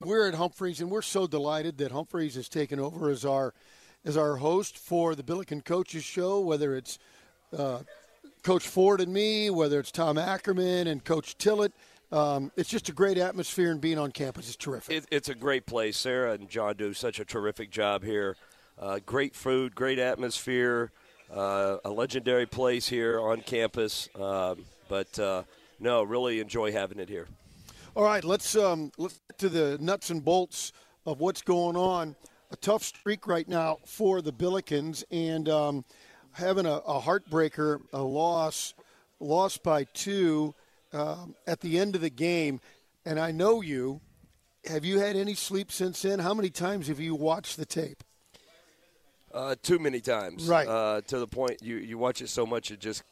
We're at Humphreys, and we're so delighted that Humphreys has taken over as our as our host for the Billiken Coaches Show. Whether it's uh, Coach Ford and me, whether it's Tom Ackerman and Coach Tillett, um, it's just a great atmosphere and being on campus is terrific. It, it's a great place. Sarah and John do such a terrific job here. Uh, great food, great atmosphere, uh, a legendary place here on campus. Um, but uh, no, really enjoy having it here. All right, let's um, let's get to the nuts and bolts of what's going on. A tough streak right now for the Billikens, and um, having a, a, heartbreaker, a loss, lost by two um, at the end of the game. And I know you. Have you had any sleep since then? How many times have you watched the tape? Uh, too many times. Right. Uh, to the point you, you watch it so much it just,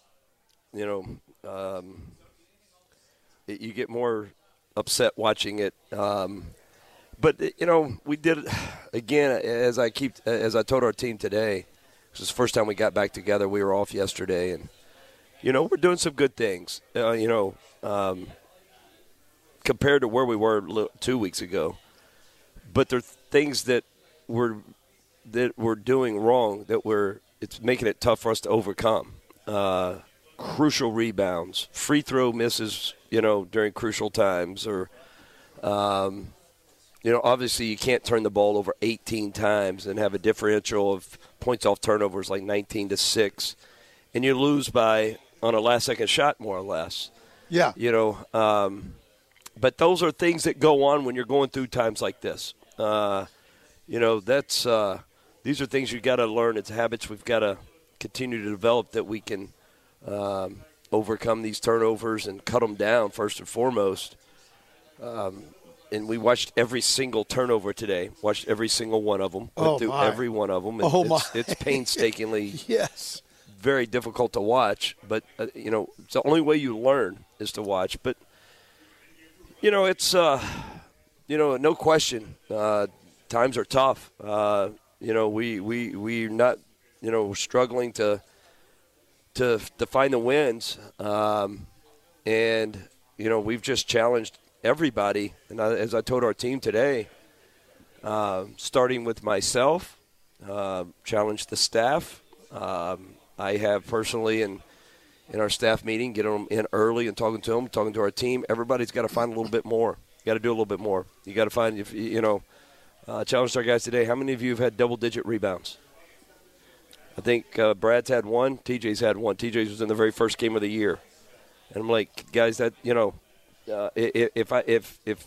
you know, um, it, you get more upset watching it. Um, but you know, we did again as I keep as I told our team today. This is the first time we got back together. We were off yesterday, and you know we're doing some good things. Uh, you know, um, compared to where we were two weeks ago, but there are things that we're that we're doing wrong that we're it's making it tough for us to overcome. Uh, crucial rebounds, free throw misses, you know, during crucial times, or, um, you know, obviously you can't turn the ball over 18 times and have a differential of points off turnovers like 19 to six, and you lose by on a last second shot more or less. Yeah, you know, um, but those are things that go on when you're going through times like this. Uh, you know, that's uh, these are things you've got to learn. It's habits we've got to continue to develop that we can um, overcome these turnovers and cut them down first and foremost. Um, and we watched every single turnover today. Watched every single one of them. Went oh through my. every one of them. oh it's, my! It's painstakingly yes, very difficult to watch. But uh, you know, it's the only way you learn is to watch. But you know, it's uh, you know, no question. Uh, times are tough. Uh, you know, we we we're not you know struggling to to to find the wins, um, and you know we've just challenged everybody. And I, as I told our team today, uh, starting with myself, uh, challenged the staff. Um, I have personally and in our staff meeting, getting them in early and talking to them, talking to our team. Everybody's got to find a little bit more. You got to do a little bit more. You got to find you know. Uh, challenged our guys today. How many of you have had double-digit rebounds? I think uh, Brad's had one. TJ's had one. TJ's was in the very first game of the year, and I'm like, guys, that you know, uh, if I if if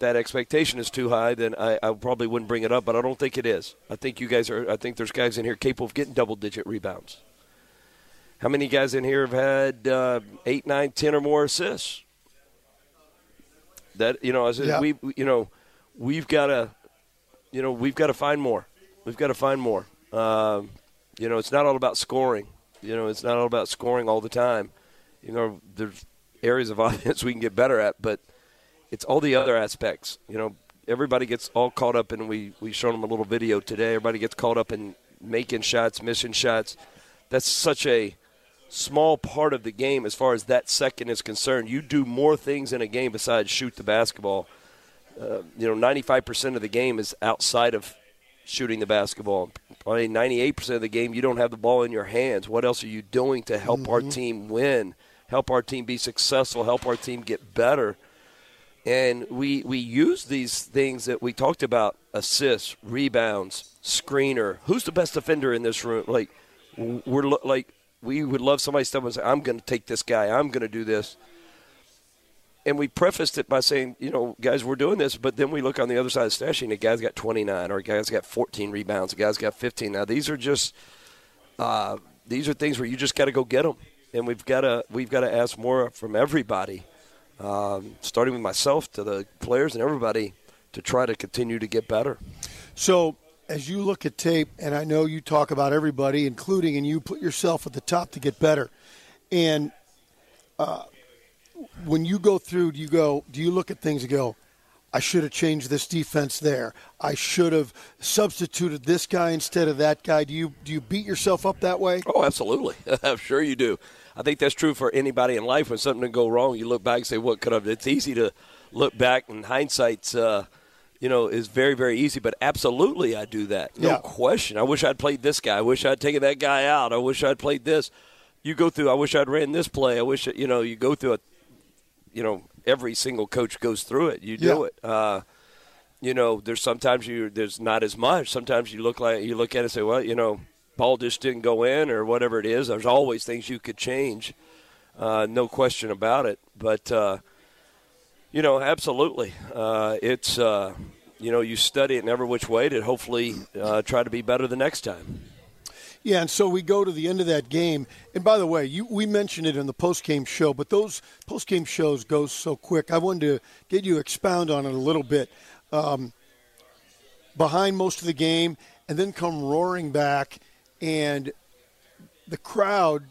that expectation is too high, then I, I, probably wouldn't bring it up. But I don't think it is. I think you guys are. I think there's guys in here capable of getting double-digit rebounds. How many guys in here have had uh, eight, nine, ten, or more assists? That you know, as yeah. we you know, we've got to you know, we've got to find more. We've got to find more. Um, you know, it's not all about scoring. You know, it's not all about scoring all the time. You know, there's areas of offense we can get better at, but it's all the other aspects. You know, everybody gets all caught up in. We we showed them a little video today. Everybody gets caught up in making shots, missing shots. That's such a small part of the game as far as that second is concerned. You do more things in a game besides shoot the basketball uh, you know, 95% of the game is outside of shooting the basketball. Probably 98% of the game, you don't have the ball in your hands. What else are you doing to help mm-hmm. our team win, help our team be successful, help our team get better? and we we use these things that we talked about: assists, rebounds, screener. Who's the best defender in this room? Like we're like we would love somebody step up and say, "I'm going to take this guy. I'm going to do this." And we prefaced it by saying, you know, guys, we're doing this, but then we look on the other side of stashing, the stat sheet, and a guy's got 29, or a guy's got 14 rebounds, a guy's got 15. Now these are just uh, these are things where you just got to go get them, and we've got to we've got to ask more from everybody, um, starting with myself to the players and everybody, to try to continue to get better. So, as you look at tape, and I know you talk about everybody, including, and you put yourself at the top to get better. And uh, when you go through, do you go? Do you look at things and go? I should have changed this defense there. I should have substituted this guy instead of that guy. Do you do you beat yourself up that way? Oh, absolutely. I'm sure you do. I think that's true for anybody in life. When something go wrong, you look back and say, "What could have?" It's easy to look back, and hindsight's, uh, you know, is very very easy. But absolutely, I do that. No Yeah. question. I wish I'd played this guy. I wish I'd taken that guy out. I wish I'd played this. You go through. I wish I'd ran this play. I wish you know. You go through a you know every single coach goes through it. You do Yeah. it. Uh, you know, there's sometimes you there's not as much. Sometimes you look like you look at it and say, well, you know, ball just didn't go in or whatever it is. There's always things you could change, uh, no question about it. But uh, you know, absolutely, uh, it's uh, you know you study it in every which way to hopefully uh, try to be better the next time. Yeah, and so we go to the end of that game. And by the way, you, we mentioned it in the post-game show, but those post-game shows go so quick. I wanted to get you to expound on it a little bit. Um, behind most of the game, and then come roaring back, and the crowd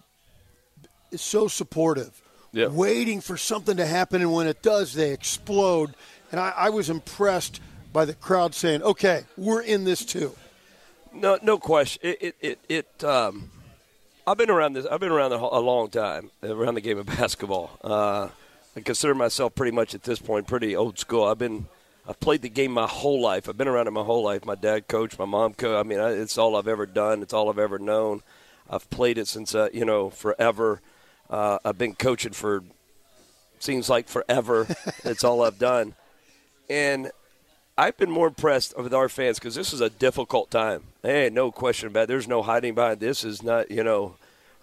is so supportive, Yeah. waiting for something to happen, and when it does, they explode. And I, I was impressed by the crowd saying, "Okay, we're in this too." No, no question. It, it, it, it um, I've been around this. I've been around the, a long time around the game of basketball. Uh, I consider myself pretty much at this point pretty old school. I've been, I've played the game my whole life. I've been around it my whole life. My dad coached, my mom coached. I mean, I, it's all I've ever done. It's all I've ever known. I've played it since uh, you know forever. Uh, I've been coaching for seems like forever. it's all I've done, and I've been more impressed with our fans because this is a difficult time. Hey, no question about it. There's no hiding behind this. Is not you know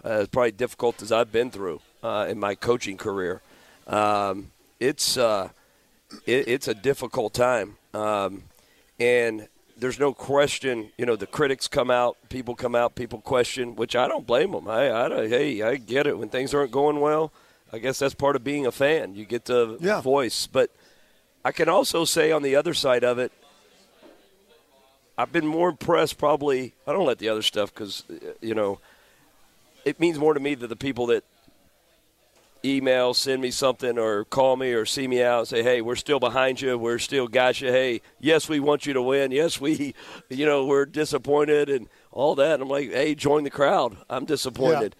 uh, as probably difficult as I've been through uh, in my coaching career. Um, it's uh, it, it's a difficult time, um, and there's no question. You know, the critics come out, people come out, people question, which I don't blame them. I, I don't- hey, I get it when things aren't going well. I guess that's part of being a fan. You get to Yeah. voice, but I can also say on the other side of it, I've been more impressed. Probably, I don't let the other stuff because you know it means more to me that the people that email, send me something, or call me, or see me out, and say, "Hey, we're still behind you. We're still got you. Hey, yes, we want you to win. Yes, we, you know, we're disappointed and all that." And I'm like, "Hey, join the crowd. I'm disappointed."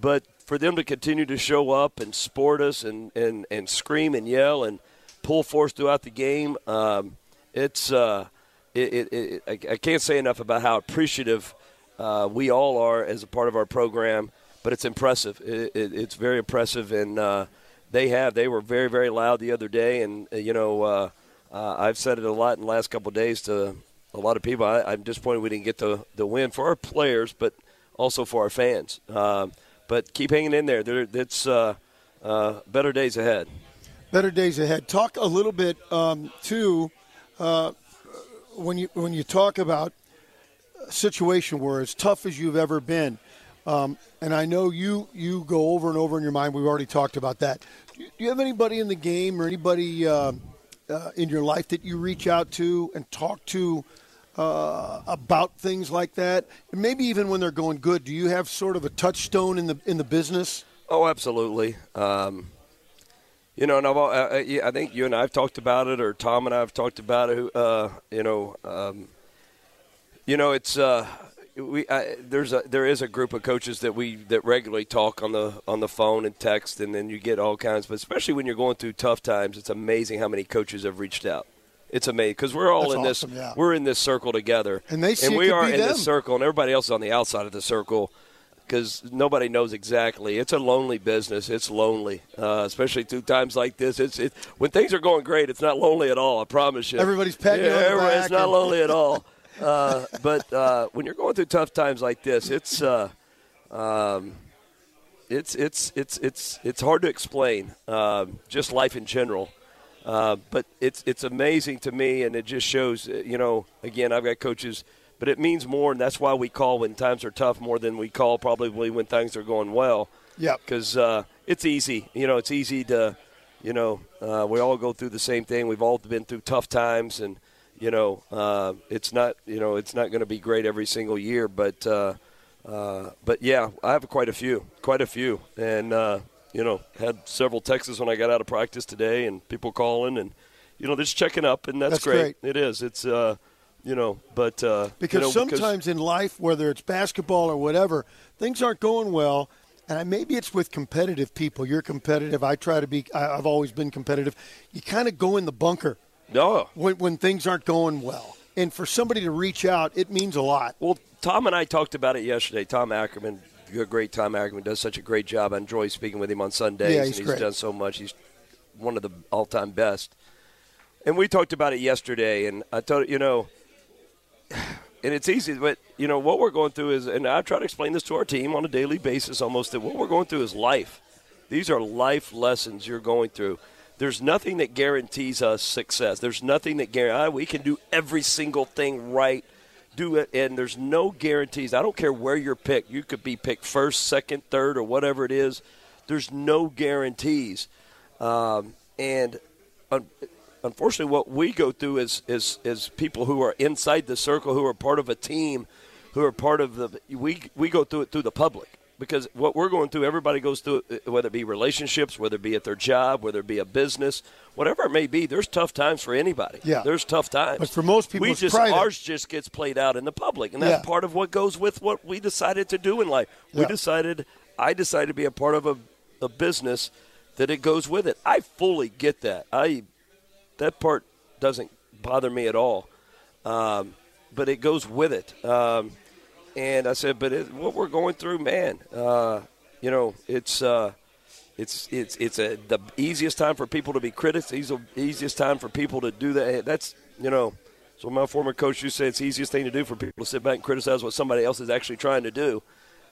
But for them to continue to show up and support us and, and, and scream and yell and pull force throughout the game, um, it's uh, it, it, it, I can't say enough about how appreciative uh, we all are as a part of our program. But it's impressive. It, it, it's very impressive, and uh, they have. They were very very loud the other day, and uh, you know uh, uh, I've said it a lot in the last couple days to a lot of people. I, I'm disappointed we didn't get the the win for our players, but also for our fans. Um, but keep hanging in there. There, it's uh, better days ahead. Better days ahead. Talk a little bit um, too uh, when you when you talk about a situation where as tough as you've ever been, um, and I know you you go over and over in your mind. We've already talked about that. Do you, do you have anybody in the game or anybody uh, uh, in your life that you reach out to and talk to? Uh, about things like that, maybe even when they're going good, do you have sort of a touchstone in the in the business? Oh, absolutely. Um, you know, and I've, I, I I think you and I have talked about it, or Tom and I have talked about it. Uh, you know, um, you know, it's uh, we I, there's a there is a group of coaches that we that regularly talk on the on the phone and text, and then you get all kinds. But especially when you're going through tough times, it's amazing how many coaches have reached out. It's amazing because we're all That's in awesome, this yeah. we're in this circle together, And they see it we are in them. this circle, and everybody else is on the outside of the circle. Because nobody knows exactly. It's a lonely business. It's lonely, uh, especially through times like this. It's it, when things are going great. It's not lonely at all. I promise you. Everybody's patting yeah, you on the everybody- back It's not and- lonely at all. Uh, but uh, when you're going through tough times like this, it's uh, um, it's it's it's it's it's hard to explain. Um, just life in general. Uh, but it's it's amazing to me, and it just shows. uh, You know, again, I've got coaches, but it means more, and that's why we call when times are tough more than we call probably when things are going well. Yeah. Because uh, it's easy. You know, it's easy to, you know, uh, we all go through the same thing. We've all been through tough times, and you know, uh, it's not you know it's not going to be great every single year, but. Uh, uh, but yeah, I have quite a few, quite a few, and uh, you know, had several texts when I got out of practice today, and people calling, and you know, just checking up, and that's, That's great. It is. It's uh, you know, but uh, Because you know, sometimes in life, whether it's basketball or whatever, things aren't going well. And maybe it's with competitive people. You're competitive. I try to be. I've always been competitive. You kind of go in the bunker no. when, when things aren't going well. And for somebody to reach out, it means a lot. Well, Tom and I talked about it yesterday. Tom Ackerman, a great Tom Ackerman, does such a great job. I enjoy speaking with him on Sundays, Yeah, he's and he's done so much. He's one of the all-time best. And we talked about it yesterday, and I told you know, and it's easy, but you know what we're going through is, and I try to explain this to our team on a daily basis, almost that what we're going through is life. These are life lessons you're going through. There's nothing that guarantees us success. There's nothing that guarantees we can do every single thing right, do it, and there's no guarantees. I don't care where you're picked. You could be picked first, second, third, or whatever it is. There's no guarantees, um, and un- unfortunately, what we go through is, is is people who are inside the circle, who are part of a team, who are part of the. We we go through it through the public because what we're going through, everybody goes through it, whether it be relationships, whether it be at their job, whether it be a business, whatever it may be. There's tough times for anybody. Yeah. there's tough times. But for most people, we it's just private. ours just gets played out in the public, and that's Yeah. part of what goes with what we decided to do in life. We decided, I decided to be a part of a, a business that it goes with it. I fully get that. I that part doesn't bother me at all, um, but it goes with it. Um, and I said, but it, what we're going through, man, uh, you know, it's. Uh, it's it's it's a, the easiest time for people to be critics. The easiest time for people to do that. That's you know, so my former coach used to say it's the easiest thing to do for people to sit back and criticize what somebody else is actually trying to do,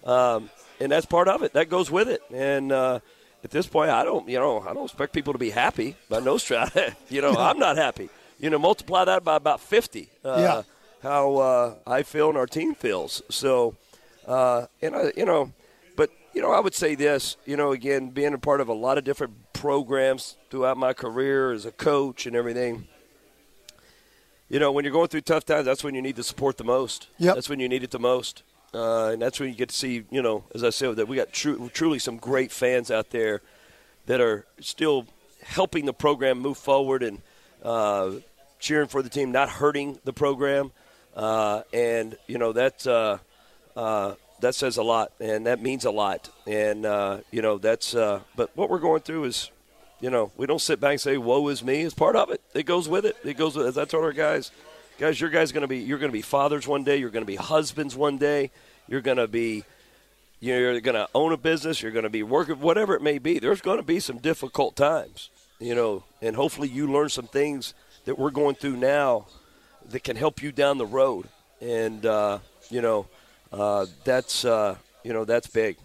um, and that's part of it. That goes with it. And uh, at this point, I don't you know I don't expect people to be happy by no stretch. you know, I'm not happy. You know, multiply that by about fifty. Uh, Yeah. How uh, I feel and our team feels. So, uh, and I, you know, but you know, I would say this. You know, again, being a part of a lot of different programs throughout my career as a coach and everything. You know, when you're going through tough times, that's when you need the support the most. Yep. That's when you need it the most, uh, and that's when you get to see. You know, as I said, that we got tru- truly some great fans out there that are still helping the program move forward and uh, cheering for the team, not hurting the program. Uh, and you know that uh, uh, that says a lot, and that means a lot. And uh, you know that's. But what we're going through is, you know, we don't sit back and say "woe is me." It's part of it. It goes with it. It goes with. As I told our guys, guys, your guys going to be. You're going to be fathers one day. You're going to be husbands one day. You're going to be you're going to own a business, you're going to be working, whatever it may be. There's going to be some difficult times, you know, and hopefully you learn some things that we're going through now that can help you down the road. And, uh, you know, uh, that's, uh, you know, that's big.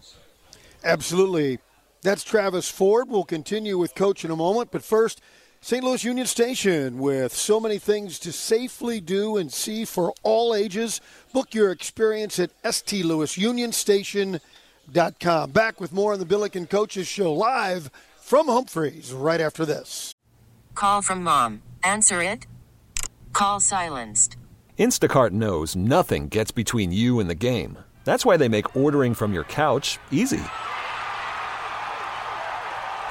Absolutely. That's Travis Ford. We'll continue with Coach in a moment. But first, St. Louis Union Station with so many things to safely do and see for all ages. Book your experience at stlouisunionstation.com. Back with more on the Billiken Coaches Show live from Humphreys right after this. Call from mom. Answer it. Call silenced. Instacart knows nothing gets between you and the game. That's why they make ordering from your couch easy.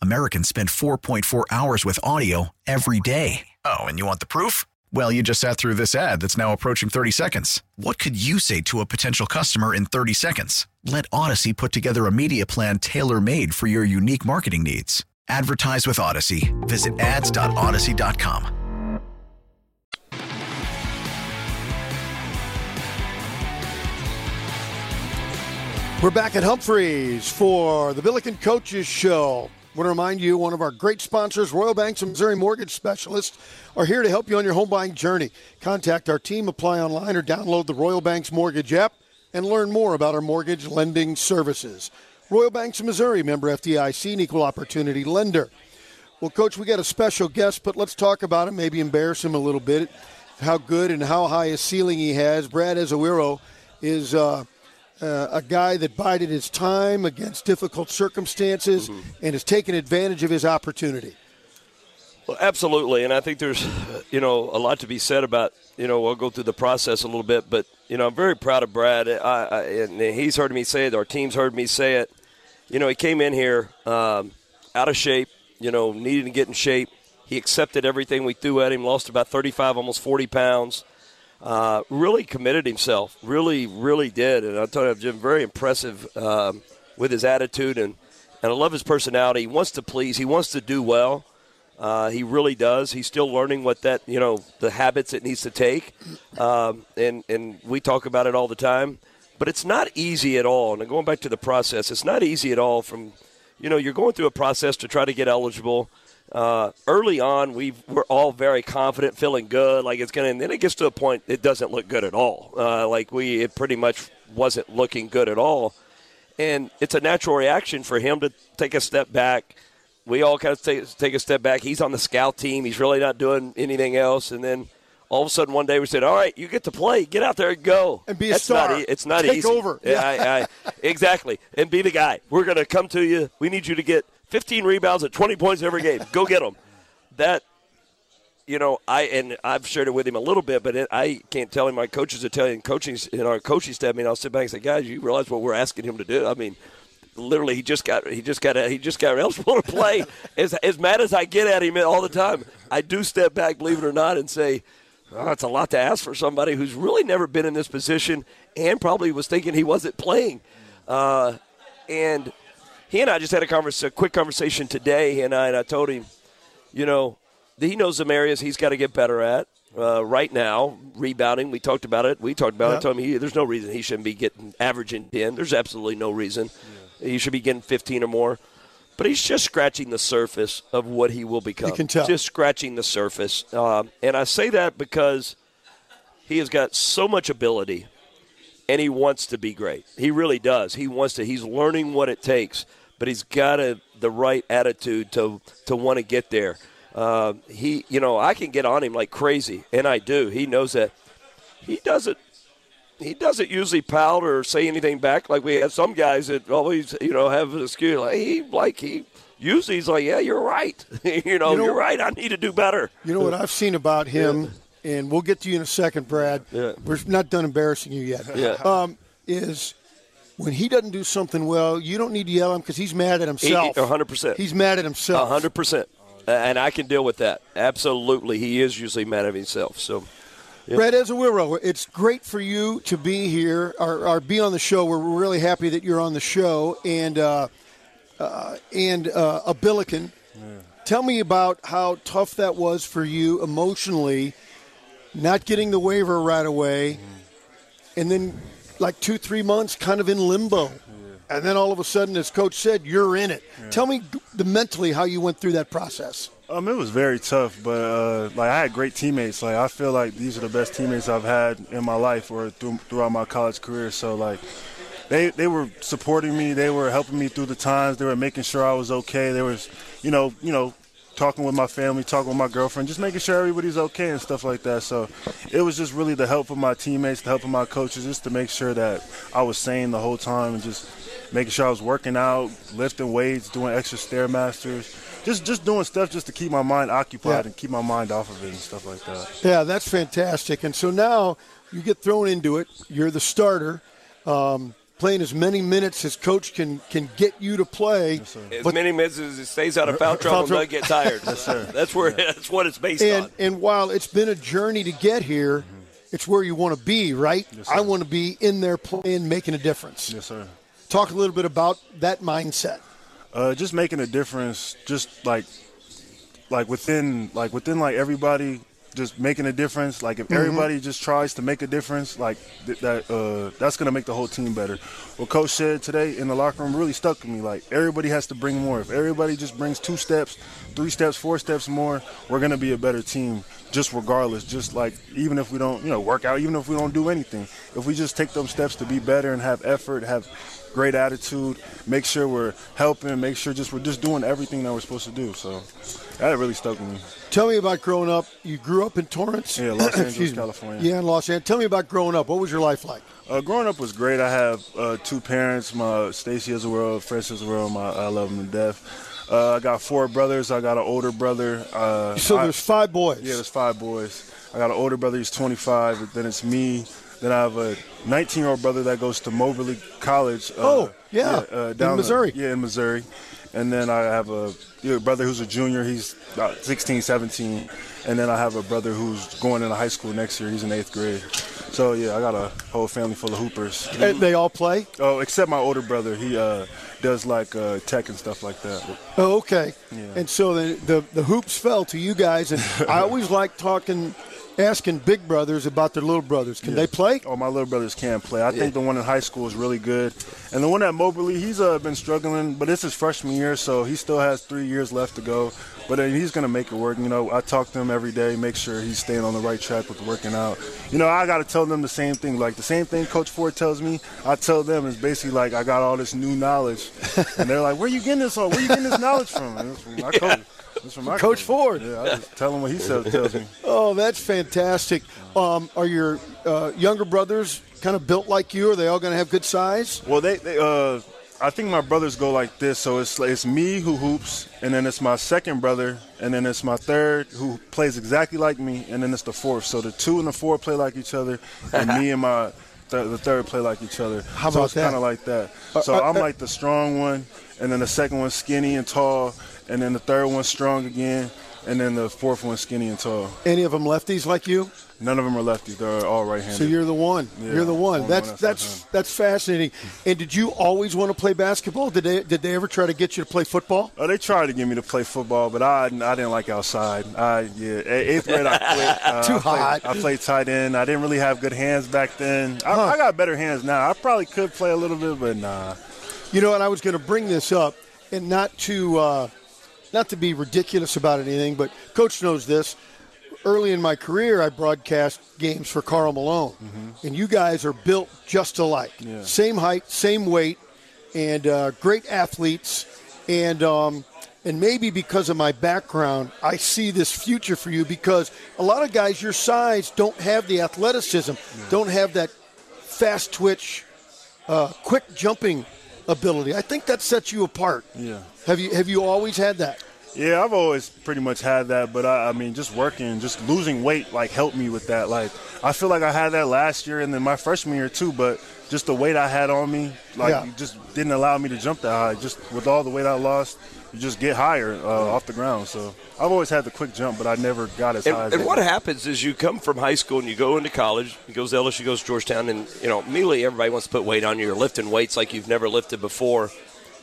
Americans spend 4.4 hours with audio every day. Oh, and you want the proof? Well, you just sat through this ad that's now approaching 30 seconds. What could you say to a potential customer in 30 seconds? Let Odyssey put together a media plan tailor made for your unique marketing needs. Advertise with Odyssey. Visit ads.odyssey.com. We're back at Humphreys for the Billiken Coaches Show. I want to remind you, one of our great sponsors, Royal Banks and Missouri Mortgage Specialists, are here to help you on your home buying journey. Contact our team, apply online, or download the Royal Banks Mortgage app and learn more about our mortgage lending services. Royal Banks of Missouri, member FDIC, and equal opportunity lender. Well, Coach, we got a special guest, but let's talk about him, maybe embarrass him a little bit, how good and how high a ceiling he has. Brad Ezewiro is. Uh, uh, a guy that bided his time against difficult circumstances mm-hmm. and has taken advantage of his opportunity. Well, absolutely, and I think there's, you know, a lot to be said about, you know, we'll go through the process a little bit, but you know, I'm very proud of Brad. I, I, and he's heard me say it. Our team's heard me say it. You know, he came in here um, out of shape. You know, needed to get in shape. He accepted everything we threw at him. Lost about 35, almost 40 pounds. Uh, really committed himself. Really, really did. And I you, Jim, very impressive um, with his attitude and and I love his personality. He wants to please. He wants to do well. Uh, he really does. He's still learning what that you know the habits it needs to take, um, and and we talk about it all the time. But it's not easy at all. And going back to the process, it's not easy at all. From you know, you're going through a process to try to get eligible. Uh, early on, we were all very confident, feeling good, like it's to. And then it gets to a point it doesn't look good at all. Uh, like we, it pretty much wasn't looking good at all. And it's a natural reaction for him to take a step back. We all kind of take, take a step back. He's on the scout team. He's really not doing anything else. And then all of a sudden one day we said, "All right, you get to play. Get out there and go and be a That's star. Not, it's not Take easy. over. Yeah, I, I, exactly. And be the guy. We're going to come to you. We need you to get 15 rebounds at 20 points every game. Go get them. that you know, I and I've shared it with him a little bit, but it, I can't tell him. My coaches are telling coaching in our coaching staff. I mean, I'll sit back and say, guys, you realize what we're asking him to do? I mean, literally, he just got he just got he just got eligible to play. as as mad as I get at him all the time, I do step back, believe it or not, and say. Oh, it's a lot to ask for somebody who's really never been in this position and probably was thinking he wasn't playing. Uh, and he and I just had a, converse, a quick conversation today, He and I, and I told him, you know, he knows some areas he's got to get better at. Uh, right now, rebounding, we talked about it. We talked about it. Told him he, there's no reason he shouldn't be getting averaging 10. There's absolutely no reason. Yeah. He should be getting 15 or more. But he's just scratching the surface of what he will become. You can tell. Just scratching the surface. Uh, and I say that because he has got so much ability and he wants to be great. He really does. He wants to. He's learning what it takes, but he's got a, the right attitude to, to want to get there. Uh, he, you know, I can get on him like crazy, and I do. He knows that. He doesn't. He doesn't usually pout or say anything back like we have some guys that always, you know, have an excuse. Like he, like he, usually he's like, "Yeah, you're right. you know, you are right. I need to do better." You know what I've seen about him, yeah. And we'll get to you in a second, Brad. Yeah. We're not done embarrassing you yet. Yeah. Um, is when he doesn't do something well, you don't need to yell at him because he's mad at himself. 100%. He's mad at himself. 100% and I can deal with that. Absolutely, he is usually mad at himself. So. Yeah. Brad Ezewiro, it's great for you to be here or, or, be on the show. We're really happy that you're on the show, and uh, uh, and uh, a Billiken. Yeah. Tell me about how tough that was for you emotionally, not getting the waiver right away, and then like two, three months kind of in limbo and then all of a sudden, as coach said, you're in it. Yeah. Tell me the mentally how you went through that process. Um, it was very tough, but uh, like I had great teammates. Like I feel like these are the best teammates I've had in my life or through, throughout my college career. So like they they were supporting me. They were helping me through the times. They were making sure I was okay. They was you know you know talking with my family, talking with my girlfriend, just making sure everybody's okay and stuff like that. So it was just really the help of my teammates, the help of my coaches, just to make sure that I was sane the whole time and just making sure I was working out, lifting weights, doing extra stairmasters, just just doing stuff just to keep my mind occupied yeah. and keep my mind off of it and stuff like that. Yeah, that's fantastic. And so now you get thrown into it. You're the starter. Um, playing as many minutes as coach can can get you to play. As but- many minutes as it stays out of foul Foul trouble, trouble. not get tired. That's where that's what it's based and on. and while it's been a journey to get here, it's where you want to be, right? I want to be in there playing, making a difference. Yes, sir. Talk a little bit about that mindset. Uh, just making a difference, just like, like within, like within, like everybody, just making a difference. Like if Mm-hmm. everybody just tries to make a difference, like th- that, uh, that's gonna make the whole team better. What Coach said today in the locker room really stuck with me. Like everybody has to bring more. If everybody just brings two steps, three steps, four steps more, we're gonna be a better team. Just regardless, just like even if we don't, you know, work out, even if we don't do anything, if we just take those steps to be better and have effort, have great attitude, make sure we're helping, make sure just we're just doing everything that we're supposed to do. So that really stuck with me. Tell me about growing up. You grew up in Torrance? Yeah, Los Angeles. California. Yeah, in Los Angeles. Tell me about growing up. What was your life like? Uh, growing up was great. I have uh, two parents, my Stacy as well, Francis as well. My, I love them to death. Uh, I got four brothers. I got an older brother. Uh, So I- there's five boys. Yeah, there's five boys. I got an older brother, he's 25. Then it's me. Then I have a 19 year old brother that goes to Moberly College. uh, Oh, yeah, uh, in down Missouri. yeah, in Missouri. And then I have a brother who's a junior. He's about 16, 17. And then I have a brother who's going into high school next year. He's in eighth grade. So yeah, I got a whole family full of hoopers. And they all play? Oh, except my older brother. He uh, does like uh, tech and stuff like that. Oh, okay. Yeah. And so the, the the hoops fell to you guys, and I always like talking, asking big brothers about their little brothers. Can they play? Oh, my little brothers can play. I think the one in high school is really good, and the one at Moberly, he's uh, been struggling, but it's his freshman year, so he still has three years left to go. But uh, he's gonna make it work. You know, I talk to him every day, make sure he's staying on the right track with working out. You know, I gotta tell them the same thing. Like the same thing Coach Ford tells me, I tell them is basically like I got all this new knowledge, and they're like, "Where you getting this on? Where you getting this knowledge from?" And it's from my coach. From Coach Ford. Yeah, I just tell him what he says, tells me. Oh, that's fantastic. Um, are your uh, younger brothers kind of built like you? Are they all going to have good size? Well, they, they uh, I think my brothers go like this. So it's it's me who hoops, and then it's my second brother, and then it's my third who plays exactly like me, and then it's the fourth. So the two and the four play like each other, and me and my th- the third play like each other. How so about it's kind of like that. Uh, So uh, I'm uh, like the strong one, and then the second one's skinny and tall, and then the third one's strong again, and then the fourth one skinny and tall. Any of them lefties like you? None of them are lefties. They're all right-handed. So you're the one. Yeah, you're the one. That's one that's that's fascinating. And did you always want to play basketball? Did they did they ever try to get you to play football? Oh, they tried to get me to play football, but I, I didn't like outside. I yeah, eighth grade I quit. Uh, Too I played, hot. I played tight end. I didn't really have good hands back then. I, Huh. I got better hands now. I probably could play a little bit, but nah. You know, and I was going to bring this up, and not to uh, not to be ridiculous about anything, but Coach knows this. Early in my career, I broadcast games for Karl Malone, and you guys are built just alike, Yeah. same height, same weight, and uh, great athletes. And um, and maybe because of my background, I see this future for you because a lot of guys your size don't have the athleticism, don't have that fast twitch, uh, quick jumping ability. I think that sets you apart. Yeah. Have you have you always had that? Yeah, I've always pretty much had that, but I, I mean, just working, just losing weight, like helped me with that. Like, I feel like I had that last year and then my freshman year too, but just the weight I had on me, like, Yeah. just didn't allow me to jump that high. Just with all the weight I lost, you just get higher uh, off the ground. So I've always had the quick jump, but I never got as high as And, and what happens is you come from high school and you go into college. You goes to LSU, goes to Georgetown, and you know immediately everybody wants to put weight on you. You're lifting weights like you've never lifted before,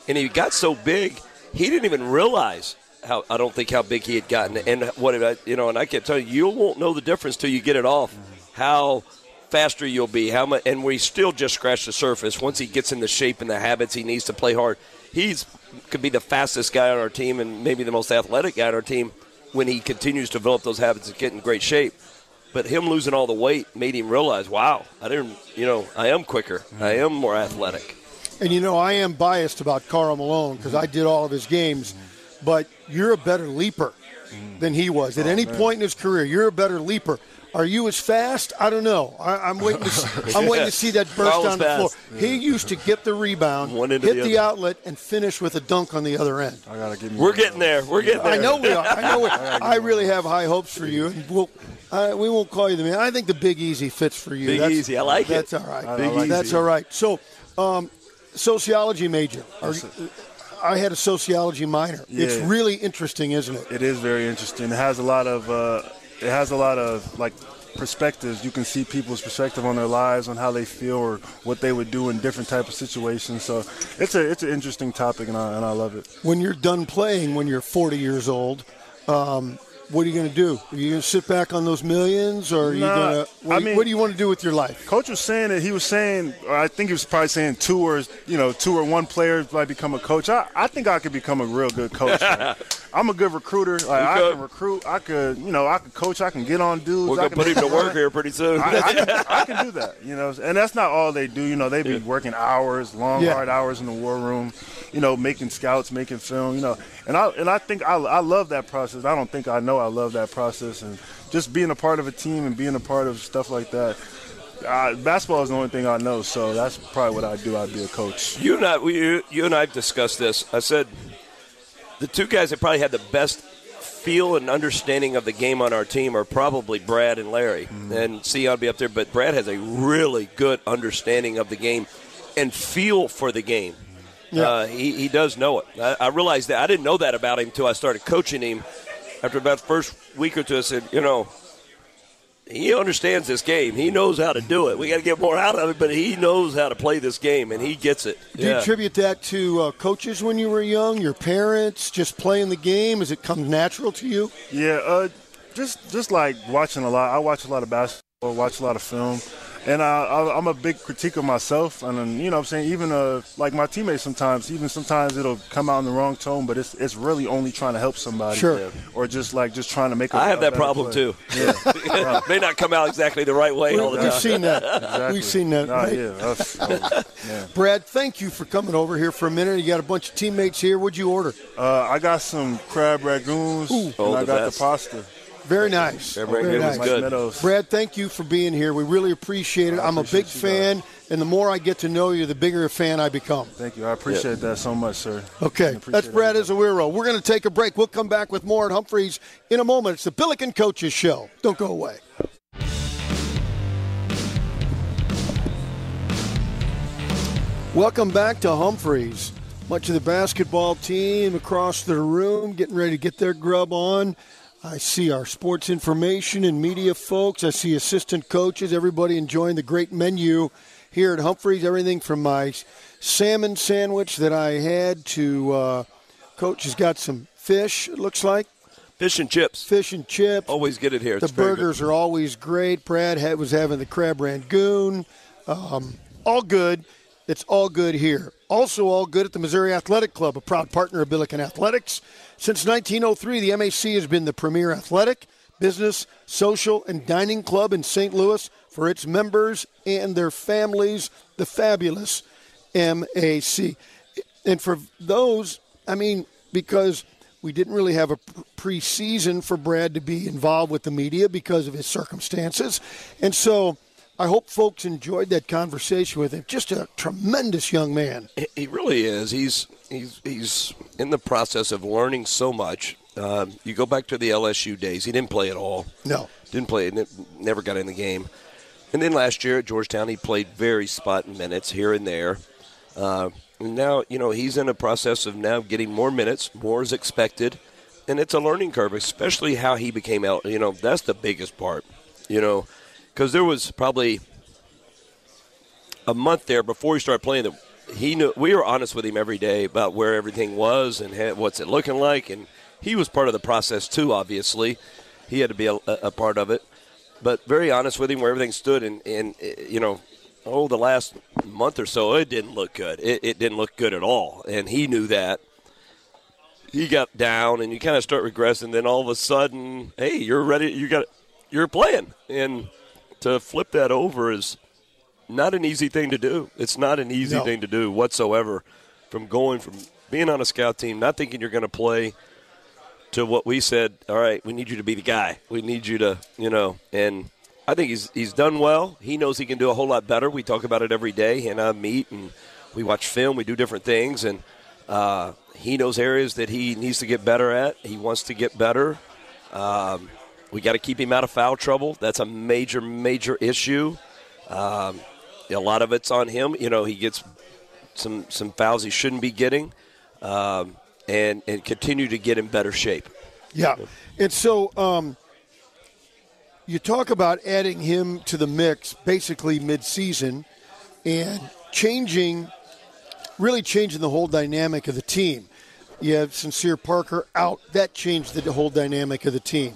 and he got so big he didn't even realize how I don't think how big he had gotten. And what I- you know, and I can tell you, you won't know the difference till you get it off. How faster you'll be, how much, and we still just scratched the surface. Once he gets in the shape and the habits he needs to play hard, he's could be the fastest guy on our team and maybe the most athletic guy on our team when he continues to develop those habits and get in great shape. But him losing all the weight made him realize, wow, I didn't, you know, I am quicker, I am more athletic. And you know, I am biased about Karl Malone because I did all of his games, but you're a better leaper than he was. At oh, any point in his career, you're a better leaper. Are you as fast? I don't know. I, I'm waiting. To see, I'm waiting to see that burst Karl down the floor. fast. He used to get the rebound, One hit the the, outlet, and finish with a dunk on the other end. I gotta give me We're getting there. We're getting there. I know we are. I know. We, I really have high hopes for you. We'll Uh, we won't call you the man. I think the Big Easy fits for you. Big That's- Easy, I like it. That's all right. Big like that's all right. So, um, sociology major. Are- I had a sociology minor. It's really interesting, isn't it? It is very interesting. It has a lot of uh, it has a lot of like perspectives. You can see people's perspective on their lives, on how they feel, or what they would do in different type of situations. So it's a it's an interesting topic, and I and I love it. When you're done playing, when you're 40 years old, um, what are you going to do? Are you going to sit back on those millions, or are you Nah, going to? What, I do you- mean- what do you want to do with your life? Coach was saying that he was saying, or I think he was probably saying two or you know two or one player might become a coach. I, I think I could become a real good coach. I'm a good recruiter. Like, I could. can recruit. I could you know I could coach. I can get on dudes. We're I gonna can put him to work here pretty soon. I, I, can, I can do that, you know, and that's not all they do. You know, they be working hours, long, Yeah. hard hours in the war room. You know, making scouts, making film. You know, and I and I think I, I love that process. I don't think I know I love that process, and just being a part of a team and being a part of stuff like that. Uh, basketball is the only thing I know, so that's probably what I do. I'd be a coach. You and I, we, you, you and I have discussed this. I said the two guys that probably had the best feel and understanding of the game on our team are probably Brad and Larry. Mm-hmm. And Sion will be up there, but Brad has a really good understanding of the game and feel for the game. Yeah. Uh, he, he does know it. I, I realized that. I didn't know that about him until I started coaching him. After about the first week or two, I said, you know, he understands this game. He knows how to do it. We got to get more out of it, but he knows how to play this game, and he gets it. Do you attribute that to uh, coaches when you were young, your parents, just playing the game? Has it come natural to you? Yeah, uh, just just like watching a lot. I watch a lot of basketball, watch a lot of film, and I, I, I'm a big critique of myself. And you know, what I'm saying even uh, like my teammates sometimes, even sometimes it'll come out in the wrong tone, but it's it's really only trying to help somebody, Sure. Yeah. or just like just trying to make. I I have that problem too. Yeah, May not come out exactly the right way all the We've time. seen that. exactly. We've seen that. Nah, right? yeah, that's- oh, yeah. Brad, thank you for coming over here for a minute. You got a bunch of teammates here. What'd you order? Uh, I got some crab rangoons, and Oh, I the got best. the pasta. Very nice. Crab Very rangoon nice. was good. Brad, thank you for being here. We really appreciate it. I I'm a big appreciate you guys. fan, and the more I get to know you, the bigger a fan I become. Thank you. I appreciate that so much, sir. Okay, that's Brad it. Ezewiro. We're going to take a break. We'll come back with more at Humphreys in a moment. It's the Billiken Coaches Show. Don't go away. Welcome back to Humphreys. Much of the basketball team across the room getting ready to get their grub on. I see our sports information and media folks. I see assistant coaches, everybody enjoying the great menu here at Humphreys. Everything from my salmon sandwich that I had to uh, coach has got some fish, it looks like. Fish and chips. Fish and chips. Always get it here. The It's good. burgers are always great. Brad had, was having the crab rangoon. Um, all good. It's all good here. Also, all good at the Missouri Athletic Club, a proud partner of Billiken Athletics. Since 1903, the MAC has been the premier athletic, business, social, and dining club in St. Louis for its members and their families, the fabulous MAC. And for those, I mean, because we didn't really have a preseason for Brad to be involved with the media because of his circumstances. And so I hope folks enjoyed that conversation with him. Just a tremendous young man. He- really is. He's he's he's in the process of learning so much. Um, you go back to the LSU days. He didn't play at all. No. Didn't play. Never got in the game. And then last year at Georgetown, he played very spot minutes here and there. Uh, and now you know he's in a process of now getting more minutes. More is expected, and it's a learning curve, especially how he became out. You know that's the biggest part. You know, because there was probably a month there before he started playing that he knew we were honest with him every day about where everything was and had, what's it looking like and he was part of the process too obviously. He had to be a, a part of it. But very honest with him where everything stood and, and uh, you know oh the last month or so it didn't look good. It, it didn't look good at all. And he knew that. He got down and you kind of start regressing then all of a sudden hey you're ready you got you're playing. And to flip that over is not an easy thing to do. It's not an easy No. thing to do whatsoever. From going from being on a scout team, not thinking you're going to play, to what we said. All right, we need you to be the guy. We need you to, you know. And I think he's he's done well. He knows he can do a whole lot better. We talk about it every day. He and I meet and we watch film. We do different things, and uh, he knows areas that he needs to get better at. He wants to get better. Um, we got to keep him out of foul trouble. That's a major, major issue. Um, a lot of it's on him. You know, he gets some some fouls he shouldn't be getting, um, and and continue to get in better shape. Yeah, and so um, you talk about adding him to the mix basically mid-season and changing, really changing the whole dynamic of the team. You have Sincere Parker out. That changed the whole dynamic of the team.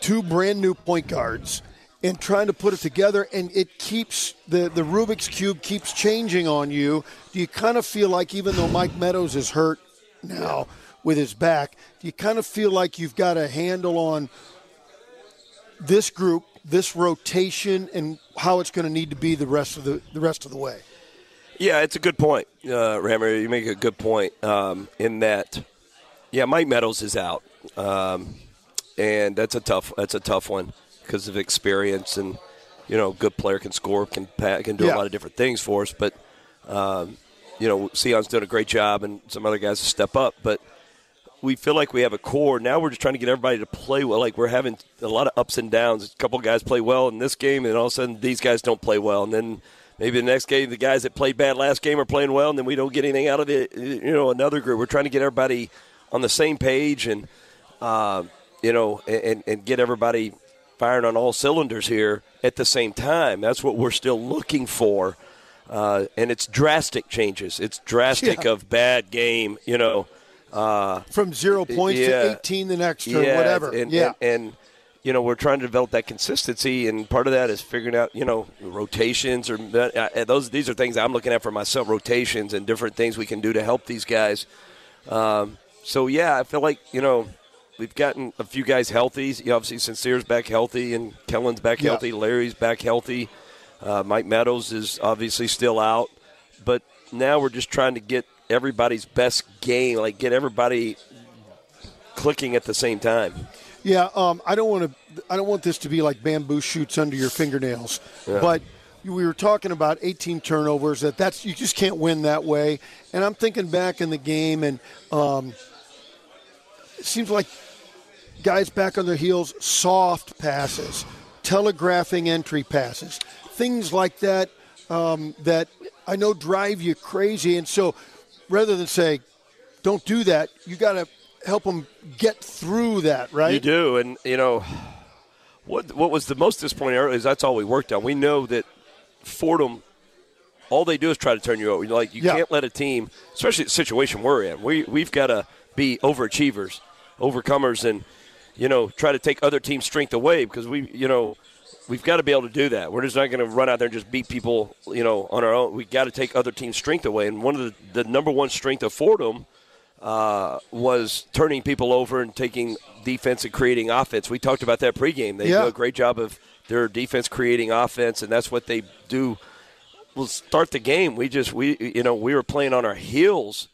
Two brand new point guards and trying to put it together, and it keeps the, the Rubik's Cube keeps changing on you. Do you kind of feel like, even though Mike Meadows is hurt now with his back, do you kind of feel like you've got a handle on this group, this rotation, and how it's going to need to be the rest of the, the rest of the way? Yeah, it's a good point, uh, Rammer. You make a good point um, in that. Yeah, Mike Meadows is out, um, and that's a tough. That's a tough one because of experience and you know, good player can score, can can do Yeah. a lot of different things for us. But um, you know, Sion's doing a great job, and some other guys to step up. But we feel like we have a core. Now we're just trying to get everybody to play well. Like we're having a lot of ups and downs. A couple guys play well in this game, and all of a sudden these guys don't play well, and then maybe the next game the guys that played bad last game are playing well, and then we don't get anything out of it. You know, another group. We're trying to get everybody on the same page, and uh, you know, and, and get everybody firing on all cylinders here at the same time. That's what we're still looking for. Uh, and it's drastic changes. It's drastic Yeah. of bad game, you know. Uh, From zero points Yeah. to 18 the next or yeah, whatever. And, yeah. and, and you know we're trying to develop that consistency, and part of that is figuring out you know rotations or uh, those. These are things I'm looking at for myself: rotations and different things we can do to help these guys. Um, so yeah, I feel like you know we've gotten a few guys healthy. You know, obviously, Sincere's back healthy, and Kellen's back Yeah. healthy. Larry's back healthy. Uh, Mike Meadows is obviously still out, but now we're just trying to get everybody's best game, like get everybody clicking at the same time. Yeah, um, I don't want to. I don't want this to be like bamboo shoots under your fingernails. But we were talking about 18 turnovers. That that's you just can't win that way. And I'm thinking back in the game, and um, it seems like guys back on their heels, soft passes, telegraphing entry passes, things like that. Um, that I know drive you crazy. And so, rather than say, "Don't do that," you got to help them get through that, right? You do, and you know what? What was the most disappointing is that's all we worked on. We know that Fordham, all they do is try to turn you over. Like you Yeah. can't let a team, especially the situation we're in. We we've got to be overachievers, overcomers, and you know try to take other teams' strength away because we you know. We've got to be able to do that. We're just not going to run out there and just beat people, you know, on our own. We got to take other teams' strength away. And one of the, the number one strength of Fordham uh, was turning people over and taking defense and creating offense. We talked about that pregame. They Yeah. do a great job of their defense creating offense, and that's what they do. We'll start the game. We just we you know we were playing on our heels,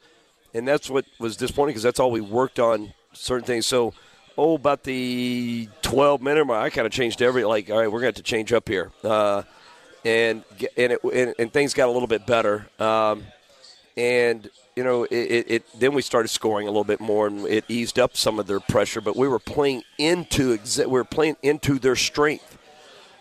and that's what was disappointing because that's all we worked on certain things. So. Oh, about the 12 minute mark, I kind of changed every like. All right, we're going to have to change up here, uh, and and, it, and and things got a little bit better. Um, and you know it, it, it then we started scoring a little bit more and it eased up some of their pressure but we were playing into we were playing into their strength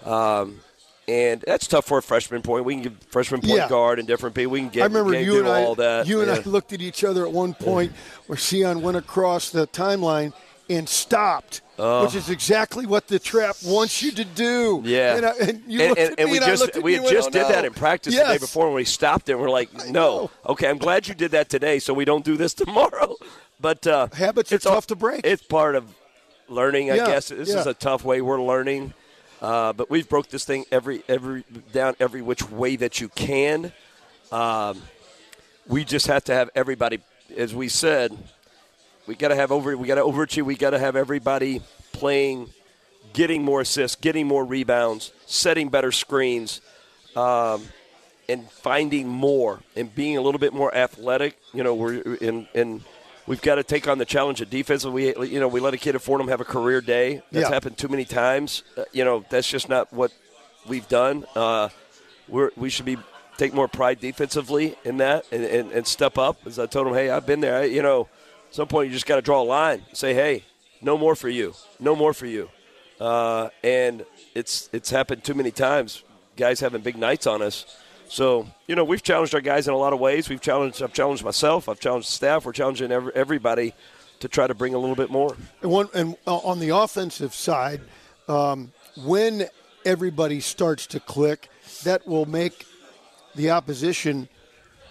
um, and that's tough for a freshman point we can give freshman point Yeah. guard and different people we can get I remember you and I, all that you and I looked at each other at one point where Sion went across the timeline and stopped, which is exactly what the trap wants you to do. Oh. Yeah, and, I, and you and, looked and- and we and just we had and went, just "Oh, did that in practice yes. the day before when we stopped it. We're like, no, okay, I'm glad you did that today, so we don't do this tomorrow. But uh, Habits are it's all- tough to break. It's part of learning, I Yeah, guess. This is a tough way we're learning, uh, but we've broke this thing every every down every which way that you can. Um, we just have to have everybody, as we said, we got to have over we got to overachieve. We got to have everybody playing, getting more assists, getting more rebounds, setting better screens, um, and finding more and being a little bit more athletic. You know, we're in and. We've got to take on the challenge of defense. We, you know, we let a kid at Fordham have a career day. That's Yeah. happened too many times. Uh, you know, that's just not what we've done. Uh, we're, we should be take more pride defensively in that and, and, and step up. As I told him, hey, I've been there. I, you know, some point you just got to draw a line. Say, hey, no more for you, no more for you. Uh, and it's it's happened too many times. Guys having big nights on us. So you know we've challenged our guys in a lot of ways. We've challenged. I've challenged myself. I've challenged staff. We're challenging every, everybody to try to bring a little bit more. And, one, and uh, on the offensive side, um, when everybody starts to click, that will make the opposition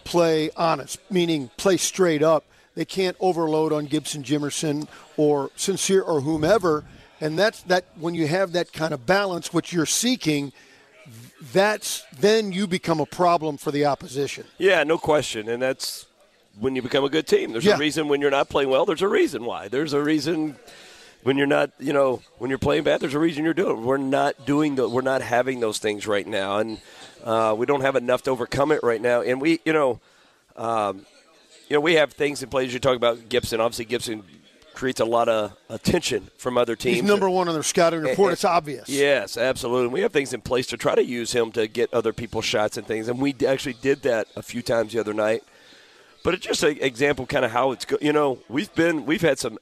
play honest, meaning play straight up. They can't overload on Gibson Jimerson or Sincere or whomever. And that's that when you have that kind of balance, which you're seeking, that's then you become a problem for the opposition. Yeah, no question. And that's when you become a good team. There's Yeah. a reason when you're not playing well. There's a reason why. There's a reason when you're not, you know, when you're playing bad. There's a reason you're doing. it. We're not doing the. We're not having those things right now, and uh, we don't have enough to overcome it right now. And we, you know, um, you know, we have things in place. You talk about Gibson. Obviously, Gibson creates a lot of attention from other teams. He's number one on their scouting report. It's obvious. Yes, absolutely. And We have things in place to try to use him to get other people's shots and things, and we actually did that a few times the other night. But it's just an example, kind of how it's go. You know, we've been we've had some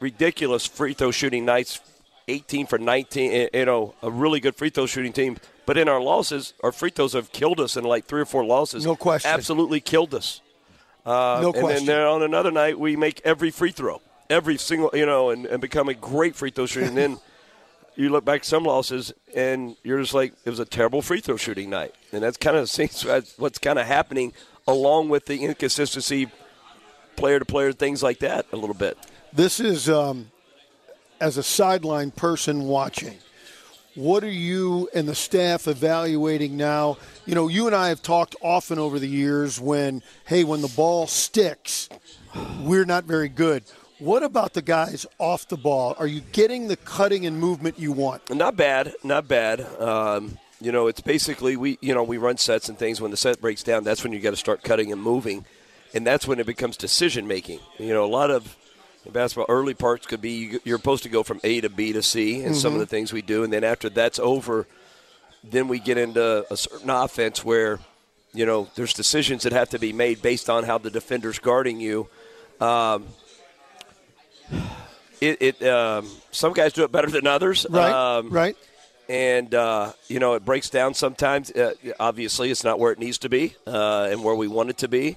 ridiculous free throw shooting nights, 18 for 19. eh, You know, a really good free throw shooting team. But in our losses, our free throws have killed us in like three or four losses. No question. Absolutely killed us. Uh, No and question. then on another night, we make every free throw, every single, you know, and, and become a great free throw shooter. and then you look back at some losses, and you're just like, it was a terrible free throw shooting night. And that's kind of seems that's what's kind of happening, along with the inconsistency, player to player, things like that, a little bit. This is um, as a sideline person watching. What are you and the staff evaluating now? You know, you and I have talked often over the years when, hey, when the ball sticks, we're not very good. What about the guys off the ball? Are you getting the cutting and movement you want? Not bad, not bad. Um, you know, it's basically we, you know, we run sets and things. When the set breaks down, that's when you got to start cutting and moving, and that's when it becomes decision making. You know, a lot of in basketball early parts could be you- you're supposed to go from A to B to C, and some of the things we do, and then after that's over, then we get into a certain offense where, you know, there's decisions that have to be made based on how the defender's guarding you. Um, it, it um, some guys do it better than others. Right, Um, right. and uh, you know it breaks down sometimes. Uh, obviously, it's not where it needs to be uh, and where we want it to be.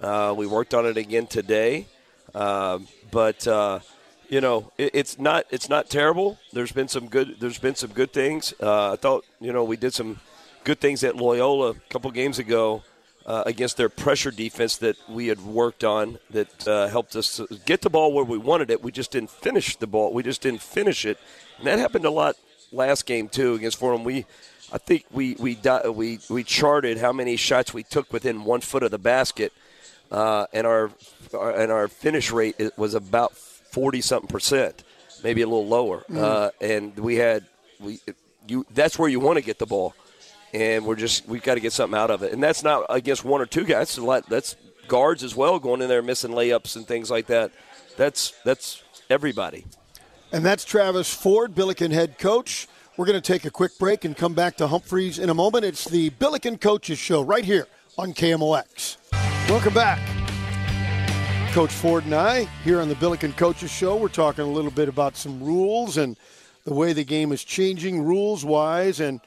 Uh, we worked on it again today, um, but uh, you know it, it's not it's not terrible. There's been some good there's been some good things. Uh, I thought you know we did some good things at Loyola a couple games ago. Uh, against their pressure defense that we had worked on that uh, helped us get the ball where we wanted it. We just didn't finish the ball. We just didn't finish it, and that happened a lot last game too against Fordham. We, I think we we we we charted how many shots we took within one foot of the basket, uh, and our and our finish rate was about forty something percent, maybe a little lower. Uh, and we had we you that's where you want to get the ball, and we're just we've got to get something out of it. And that's not against one or two guys. Lot. That's guards as well going in there missing layups and things like that. That's that's everybody. And that's Travis Ford, Billiken head coach. We're going to take a quick break and come back to Humphreys in a moment. It's the Billiken Coaches Show right here on KMOX. Welcome back. Coach Ford and I here on the Billiken Coaches Show. We're talking a little bit about some rules and the way the game is changing rules wise. And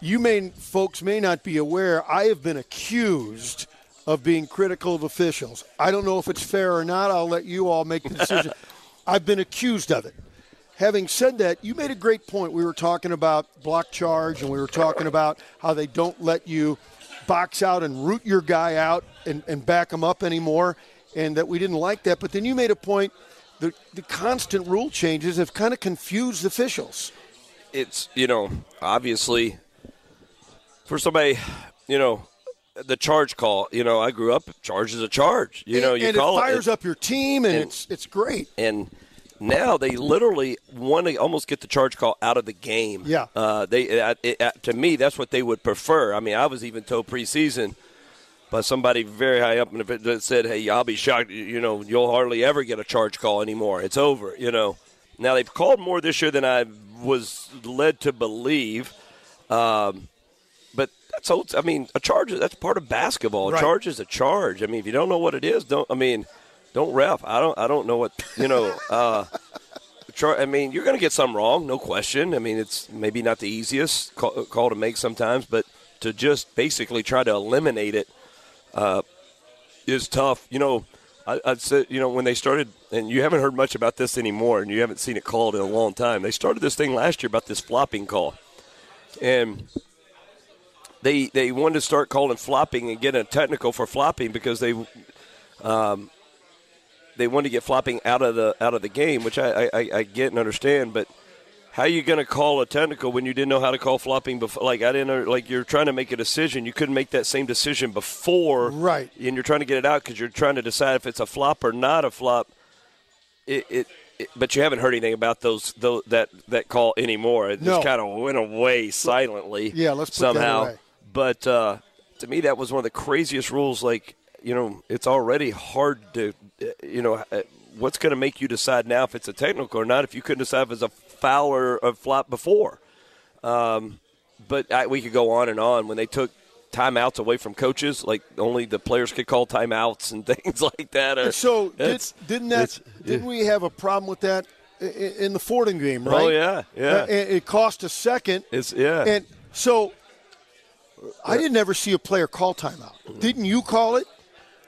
you may, folks may not be aware, I have been accused of being critical of officials. I don't know if it's fair or not. I'll let you all make the decision. I've been accused of it. Having said that, you made a great point. We were talking about block charge and we were talking about how they don't let you box out and root your guy out and, and back him up anymore, and that we didn't like that. But then you made a point the, the constant rule changes have kind of confused officials. it's you know obviously for somebody you know the charge call you know i grew up charge is a charge you know and, you and call it fires it up your team, and, and- it's it's great. and now they literally want to almost get the charge call out of the game Yeah. uh, they uh, it, uh, to me that's what they would prefer i mean i was even told preseason by somebody very high up and the that said hey i'll be shocked you know you'll hardly ever get a charge call anymore it's over you know now they've called more this year than i was led to believe um, but that's old. I mean, a charge that's part of basketball. A Right. charge is a charge. I mean, if you don't know what it is, don't. I mean, don't ref. I don't. I don't know what you know. Uh. I mean, you're going to get some wrong, no question. I mean, it's maybe not the easiest call, call to make sometimes, but to just basically try to eliminate it uh, is tough. You know, I, I'd say, you know, when they started, and you haven't heard much about this anymore, and you haven't seen it called in a long time. They started this thing last year about this flopping call, and they they wanted to start calling flopping and getting a technical for flopping because they um, they wanted to get flopping out of the out of the game, which I, I, I get and understand. But how are you going to call a technical when you didn't know how to call flopping before? Like I didn't like you're trying to make a decision. You couldn't make that same decision before, Right. And you're trying to get it out because you're trying to decide if it's a flop or not a flop. It, it, it but you haven't heard anything about those, those that that call anymore. It No. just kind of went away silently. Yeah, let's somehow. But uh, to me, that was one of the craziest rules. Like, you know, it's already hard to, uh, you know, uh, what's going to make you decide now if it's a technical or not if you couldn't decide if it's a foul or a flop before. Um, but I, we could go on and on when they took timeouts away from coaches, like only the players could call timeouts and things like that. And so did, didn't that didn't we have a problem with that in the Fordham game, right? Oh, yeah, yeah. Uh, It, it cost a second. It's yeah. And so I didn't ever see a player call timeout. Didn't you call it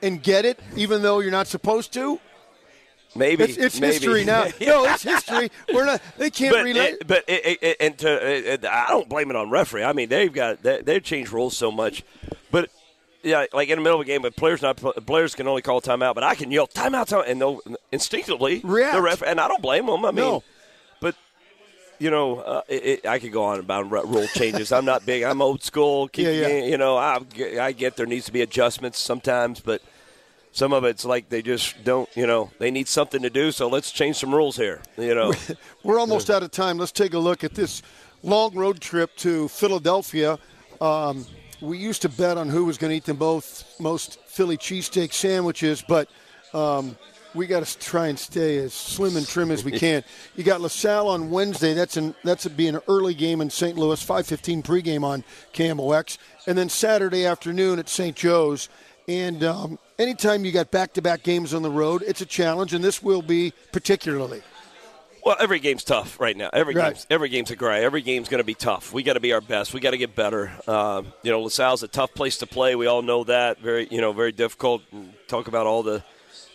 and get it, even though you're not supposed to? Maybe It's, it's maybe. history now. No, it's history. We're not. They can't but relate. it, but it, it, and to, I don't blame it on referee. I mean, they've got they, they've changed rules so much, but yeah, like in the middle of a game, but players not players can only call timeout, but I can yell timeout, timeout and they'll instinctively React. the ref, and I don't blame them. I mean, No. but you know, uh, it, I could go on about rule changes. I'm not big. I'm old school. Keep, Yeah, yeah. You know, I, I get there needs to be adjustments sometimes, but some of it's like they just don't. You know, they need something to do, so let's change some rules here. You know. We're almost out of time. Let's take a look at this long road trip to Philadelphia. Um, we used to bet on who was going to eat the most, most Philly cheesesteak sandwiches, but um, we got to try and stay as slim and trim as we can. You got LaSalle on Wednesday. That's an that's a, be an early game in St. Louis. 5:15 pregame on KMOX, and then Saturday afternoon at St. Joe's. And um, anytime you got back-to-back games on the road, it's a challenge, and this will be particularly. Well, every game's tough right now. Every Right. game's every game's a gray. Every game's going to be tough. We got to be our best. We got to get better. Um, you know, LaSalle's a tough place to play. We all know that. Very, you know, very difficult. Talk about all the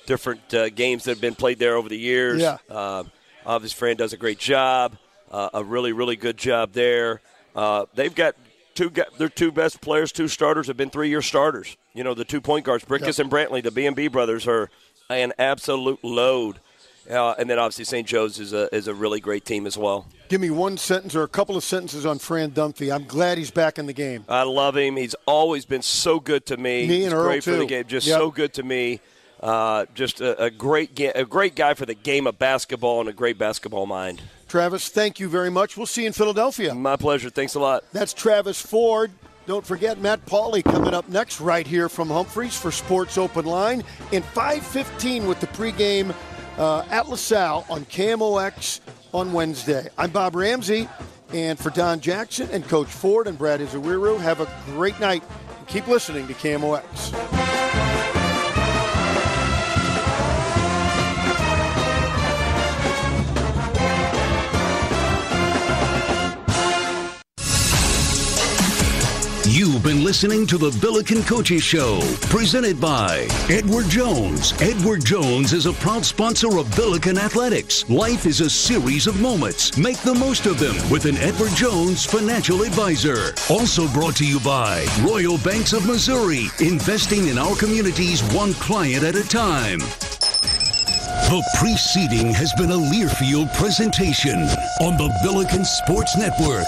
different uh, games that have been played there over the years. Yeah. Uh, obviously, Fran does a great job. Uh, a really, really good job there. Uh, they've got two. Their two best players, two starters, have been three-year starters. You know, the two point guards, Brickus and Brantley, the B and B brothers, are an absolute load. Uh, and then obviously St. Joe's is a is a really great team as well. Give me one sentence or a couple of sentences on Fran Dunphy. I'm glad he's back in the game. I love him. He's always been so good to me. Me He's and Earl, great for the too. game. Just Yep. so good to me. Uh, just a, a great ga- a great guy for the game of basketball and a great basketball mind. Travis, thank you very much. We'll see you in Philadelphia. My pleasure. Thanks a lot. That's Travis Ford. Don't forget Matt Pauley coming up next right here from Humphreys for Sports Open Line in 5:15 with the pregame uh, at LaSalle on KMOX on Wednesday. I'm Bob Ramsey, and for Don Jackson and Coach Ford and Brad Ezewiro, have a great night. And keep listening to KMOX. Listening to the Billiken Coaches Show, presented by Edward Jones. Edward Jones is a proud sponsor of Billiken Athletics. Life is a series of moments. Make the most of them with an Edward Jones financial advisor. Also brought to you by Royal Banks of Missouri, investing in our communities one client at a time. The preceding has been a Learfield presentation on the Billiken Sports Network.